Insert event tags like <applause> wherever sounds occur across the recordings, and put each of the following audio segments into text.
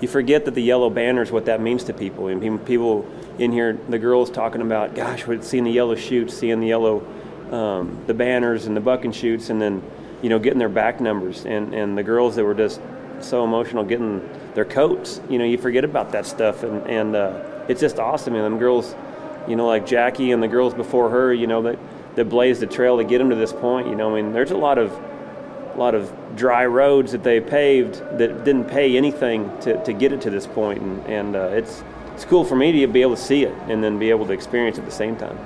you forget that the yellow banners, what that means to people. And people in here, the girls talking about, gosh, we're seeing the yellow chutes, seeing the yellow, um, the banners and the buck and chutes, and then, you know, getting their back numbers. And, and the girls that were just so emotional getting their coats, you know, you forget about that stuff. And, and uh, it's just awesome. And them girls, you know, like Jackie and the girls before her, you know, that, that blazed the trail to get them to this point. You know, I mean, there's a lot of lot of dry roads that they paved that didn't pay anything to, to get it to this point, and, and uh, it's it's cool for me to be able to see it and then be able to experience it at the same time.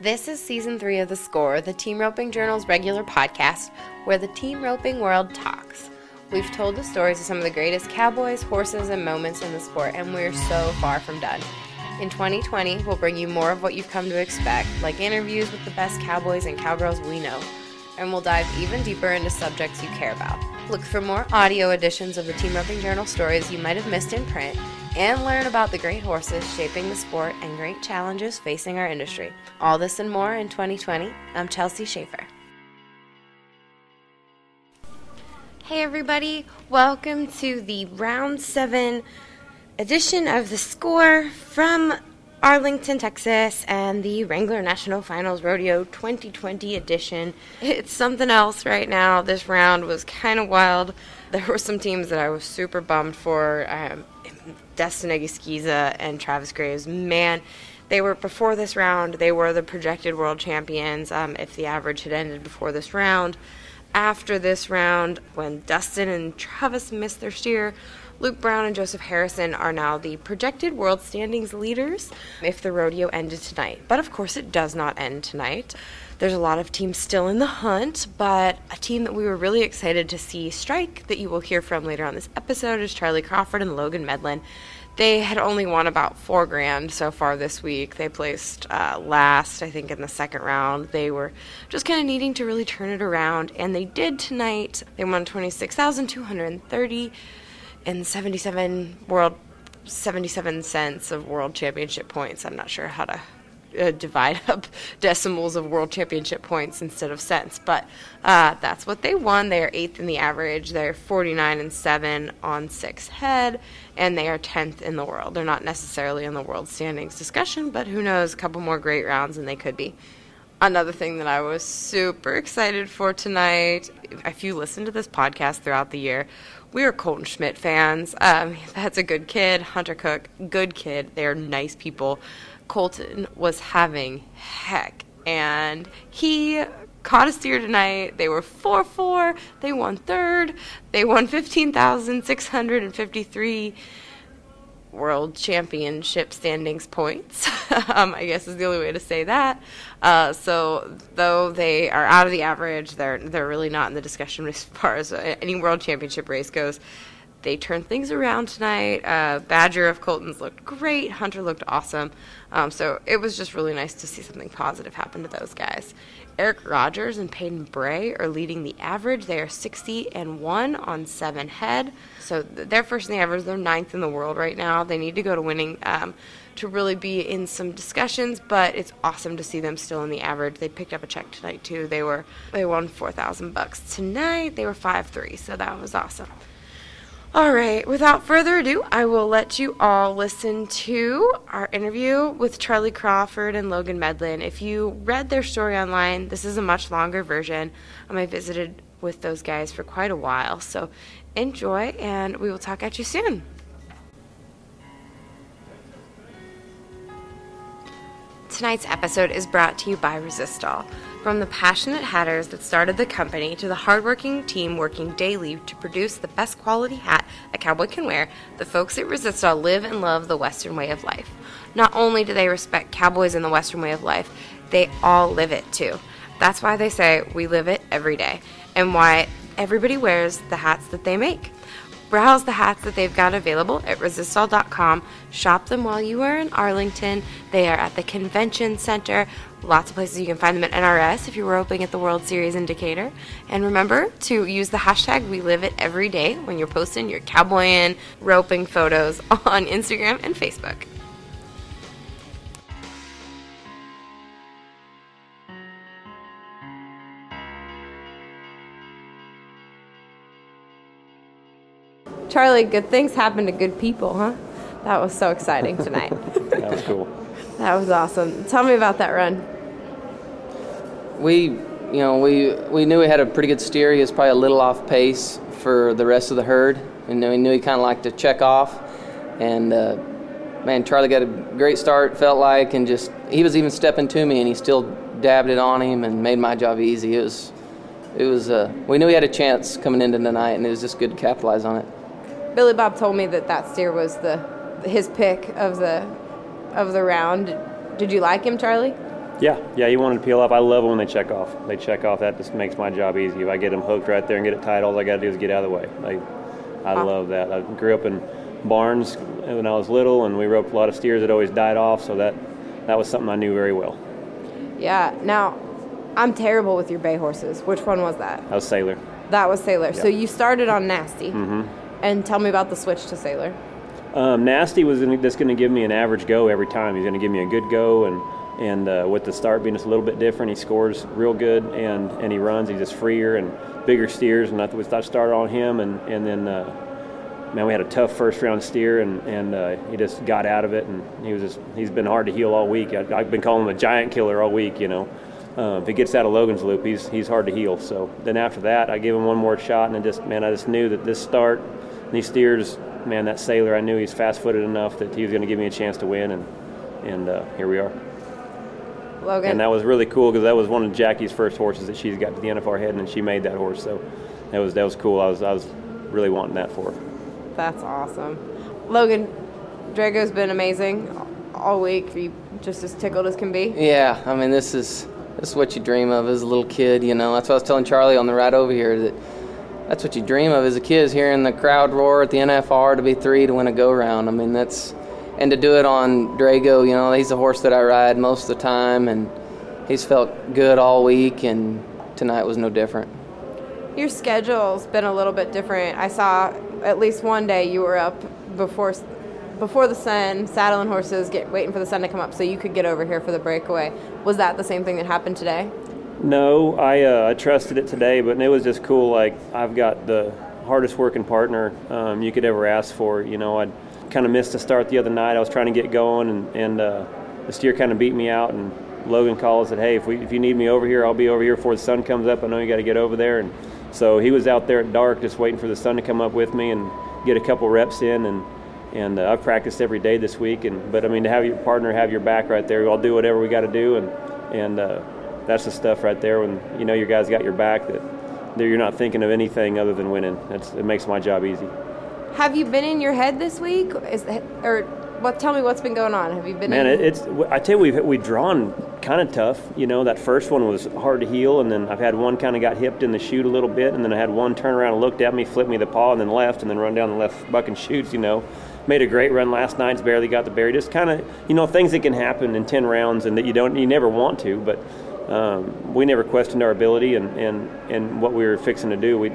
This is season three of The Score, the Team Roping Journal's regular podcast, where the team roping world talks. We've told the stories of some of the greatest cowboys, horses, and moments in the sport, and we're so far from done. In 2020, we'll bring you more of what you've come to expect, like interviews with the best cowboys and cowgirls we know and we'll dive even deeper into subjects you care about. Look for more audio editions of the Team Roping Journal stories you might have missed in print and learn about the great horses shaping the sport and great challenges facing our industry. All this and more in 2020. I'm Chelsea Schaefer. Hey, everybody, welcome to the round seven edition of the score from Arlington, Texas, and the Wrangler National Finals Rodeo 2020 edition. It's something else right now. This round was kind of wild. There were some teams that I was super bummed for. Um, Dustin Egusquiza and Travis Graves. Man, they were before this round. They were the projected world champions. Um, if the average had ended before this round, after this round, when Dustin and Travis missed their steer, Luke Brown and Joseph Harrison are now the projected world standings leaders if the rodeo ended tonight. But of course, it does not end tonight. There's a lot of teams still in the hunt, but a team that we were really excited to see strike that you will hear from later on this episode is Charly Crawford and Logan Medlin. They had only won about four grand so far this week. They placed uh, last, I think, in the second round. They were just kind of needing to really turn it around, and they did tonight. They won twenty six thousand two hundred thirty and 77 world 77 cents of world championship points. I'm not sure how to uh, divide <laughs> up decimals of world championship points instead of cents, but uh, that's what they won. They are eighth in the average. They're 49 and seven on six head, and they are 10th in the world. They're not necessarily in the world standings discussion, but who knows? A couple more great rounds, and they could be. Another thing that I was super excited for tonight, if you listen to this podcast throughout the year, we are Kolton Schmidt fans. Um, <laughs> that's a good kid. Hunter Koch, good kid. They're nice people. Colton was having heck, and he caught a steer tonight. They were 4 4. They won third. They won 15,653 world championship standings points. <laughs> um, I guess is the only way to say that. Uh, so though they are out of the average, they're they're really not in the discussion <laughs> as far as any world championship race goes. They turned things around tonight. Uh, Badger of Kolton's looked great. Hunter looked awesome. Um, so it was just really nice to see something positive happen to those guys. Erich Rogers and Paden Bray are leading the average. They are 60 and 1 on seven head. So they're first in the average. They're ninth in the world right now. They need to go to winning um, to really be in some discussions, but it's awesome to see them still in the average. They picked up a check tonight too. They were they won 4,000 bucks tonight. They were 5-3, so that was awesome. All right, without further ado, I will let you all listen to our interview with Charly Crawford and Logan Medlin. If you read their story online, this is a much longer version. Um, I visited with those guys for quite a while, so enjoy, and we will talk at you soon. Tonight's episode is brought to you by Resistol. From the passionate hatters that started the company to the hardworking team working daily to produce the best quality hat a cowboy can wear, the folks at Resistol live and love the Western way of life. Not only do they respect cowboys and the Western way of life, they all live it too. That's why they say we live it every day, and why everybody wears the hats that they make. Browse the hats that they've got available at resistol.com. Shop them while you are in Arlington. They are at the Convention Center. Lots of places you can find them at NRS if you're roping at the World Series Indicator. And remember to use the hashtag We Live It every day when you're posting your cowboy roping photos <laughs> on Instagram and Facebook. Charly, good things happen to good people, huh? That was so exciting tonight. <laughs> that was cool. That was awesome. Tell me about that run. We, you know, we we knew we had a pretty good steer. He was probably a little off pace for the rest of the herd, and we knew he kind of liked to check off. And uh, man, Charly got a great start. Felt like, and just he was even stepping to me, and he still dabbed it on him and made my job easy. It was, it was. Uh, we knew we had a chance coming into the night, and it was just good to capitalize on it. Billy Bob told me that that steer was the his pick of the of the round. Did you like him, Charly? Yeah, yeah, he wanted to peel off. I love it when they check off. They check off. That just makes my job easy. If I get them hooked right there and get it tied, all I got to do is get out of the way. I, I wow. love that. I grew up in barns when I was little, and we roped a lot of steers that always died off. So that that was something I knew very well. Yeah. Now, I'm terrible with your bay horses. Which one was that? That was Sailor. That was Sailor. So you started on Nasty. Mm-hmm. And tell me about the switch to Sailor. Um, Nasty was just going to give me an average go every time. He's going to give me a good go, and and uh, with the start being just a little bit different, he scores real good, and, and he runs. He's just freer and bigger steers, and I thought we started on him, and and then uh, man, we had a tough first round steer, and and uh, he just got out of it, and he was just he's been hard to heel all week. I, have been calling him a giant killer all week, you know. Uh, if he gets out of Logan's loop, he's he's hard to heel. So then after that, I gave him one more shot, and I just man, I just knew that this start, these steers man, that sailor, I knew he's fast-footed enough that he was going to give me a chance to win, and and uh, here we are. Logan. And that was really cool because that was one of Jackie's first horses that she's got to the NFR head, and she made that horse. So that was that was cool. I was I was really wanting that for her. That's awesome, Logan. Drago's been amazing all week. Are you just as tickled as can be? Yeah, I mean this is this is what you dream of as a little kid. You know, that's what I was telling Charly on the ride over here that that's what you dream of as a kid is hearing the crowd roar at the NFR to be three to win a go round. I mean, that's and to do it on Drago, you know, he's a horse that I ride most of the time, and he's felt good all week, and tonight was no different. Your schedule's been a little bit different. I saw at least one day you were up before before the sun, saddling horses, get waiting for the sun to come up so you could get over here for the breakaway. Was that the same thing that happened today? No, I uh, I trusted it today, but it was just cool. Like I've got the hardest working partner um, you could ever ask for. You know, I kind of missed the start the other night. I was trying to get going, and, and uh, the steer kind of beat me out. And Logan called and said, "Hey, if we if you need me over here, I'll be over here before the sun comes up. I know you got to get over there." And so he was out there at dark, just waiting for the sun to come up with me and get a couple reps in. And and uh, I've practiced every day this week. And but I mean, to have your partner have your back right there, I'll do whatever we got to do. And and uh, that's the stuff right there when you know your guys got your back that you're not thinking of anything other than winning. That's, it makes my job easy. Have you been in your head this week? Is that, or what? Tell me what's been going on. Have you been? Man, in? it's. I tell you, we've we've drawn kind of tough. You know, that first one was hard to heel, and then I've had one kind of got hipped in the chute a little bit, and then I had one turn around and looked at me, flipped me the paw, and then left, and then run down the left buck and chutes. You know, made a great run last night. Barely got the berry. Just kind of, you know, things that can happen in ten rounds, and that you don't, you never want to, but um, we never questioned our ability and, and, and what we were fixing to do. We,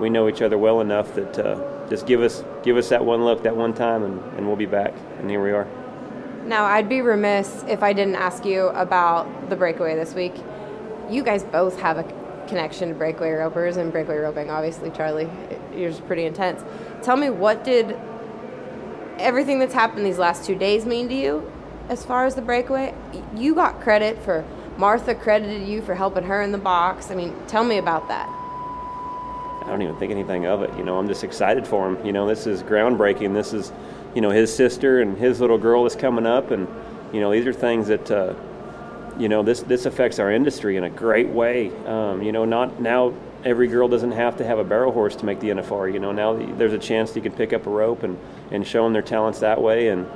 we know each other well enough that uh, just give us give us that one look, that one time, and, and we'll be back. And here we are. Now, I'd be remiss if I didn't ask you about the breakaway this week. You guys both have a connection to breakaway ropers and breakaway roping. Obviously, Charly, yours is pretty intense. Tell me, what did everything that's happened these last two days mean to you as far as the breakaway? You got credit for Martha credited you for helping her in the box. I mean, tell me about that. I don't even think anything of it. You know, I'm just excited for him. You know, this is groundbreaking. This is, you know, his sister and his little girl is coming up, and you know, these are things that, uh, you know, this this affects our industry in a great way. Um, you know, not now every girl doesn't have to have a barrel horse to make the NFR. You know, now there's a chance you can pick up a rope and and show them their talents that way, and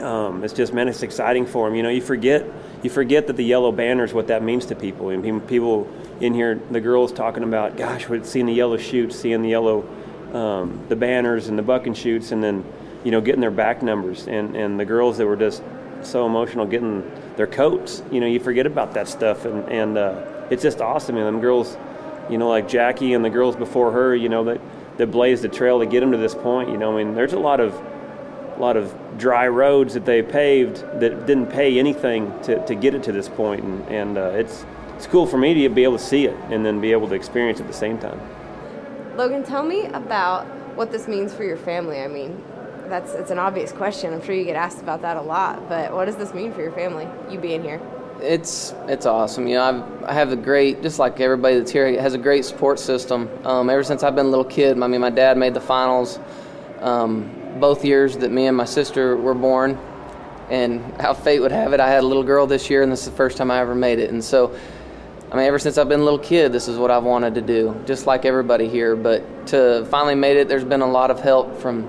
um, it's just man, it's exciting for them. You know, you forget you forget that the yellow banner is what that means to people. And people in here, the girls talking about, gosh, seeing the yellow chutes, seeing the yellow, um, the banners and the bucking chutes, and then you know getting their back numbers, and and the girls that were just so emotional getting their coats. You know, you forget about that stuff, and and uh, it's just awesome. And them girls, you know, like Jackie and the girls before her, you know, that that blazed the trail to get them to this point. You know, I mean, there's a lot of a lot of dry roads that they paved that didn't pay anything to, to get it to this point, and, and uh, it's it's cool for me to be able to see it and then be able to experience it at the same time. Logan, tell me about what this means for your family. I mean, that's it's an obvious question. I'm sure you get asked about that a lot. But what does this mean for your family? You being here? It's it's awesome. You know, I've, I have a great, just like everybody that's here, has a great support system. Um, ever since I've been a little kid, I mean, my dad made the finals um, both years that me and my sister were born. And how fate would have it, I had a little girl this year, and this is the first time I ever made it. And so, I mean, ever since I've been a little kid, this is what I've wanted to do, just like everybody here. But to finally made it, there's been a lot of help from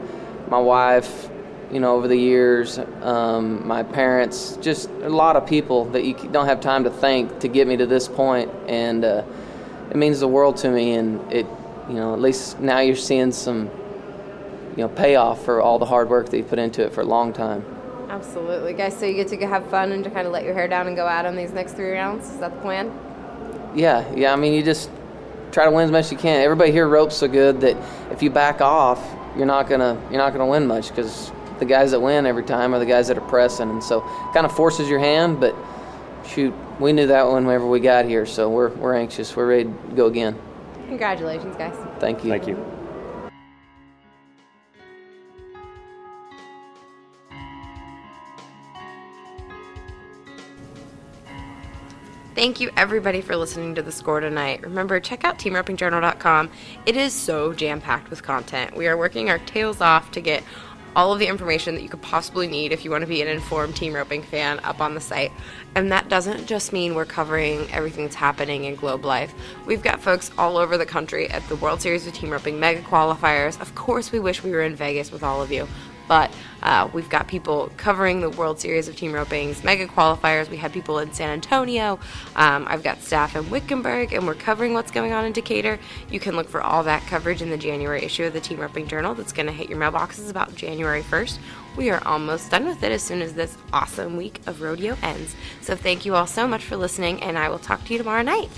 my wife, you know, over the years, um, my parents, just a lot of people that you don't have time to thank to get me to this point, and uh, it means the world to me. And it, you know, at least now you're seeing some, you know, payoff for all the hard work that you put into it for a long time. Absolutely, guys. So you get to have fun and to kind of let your hair down and go out on these next three rounds. Is that the plan? Yeah, yeah. I mean, you just try to win as much as you can. Everybody here ropes so good that if you back off, you're not gonna you're not gonna win much because the guys that win every time are the guys that are pressing, and so kind of forces your hand. But shoot, we knew that one whenever we got here, so we're we're anxious. We're ready to go again. Congratulations, guys. Thank you. Thank you. Thank you, everybody, for listening to the score tonight. Remember, check out teamropingjournal.com. It is so jam packed with content. We are working our tails off to get all of the information that you could possibly need if you want to be an informed team roping fan up on the site. And that doesn't just mean we're covering everything that's happening in Globe Life. We've got folks all over the country at the World Series of Team Roping mega qualifiers. Of course, we wish we were in Vegas with all of you, but uh, we've got people covering the World Series of Team Roping's mega qualifiers. We had people in San Antonio. Um, I've got staff in Wickenburg, and we're covering what's going on in Decatur. You can look for all that coverage in the January issue of the Team Roping Journal that's going to hit your mailboxes about January 1st. We are almost done with it as soon as this awesome week of rodeo ends. So thank you all so much for listening, and I will talk to you tomorrow night.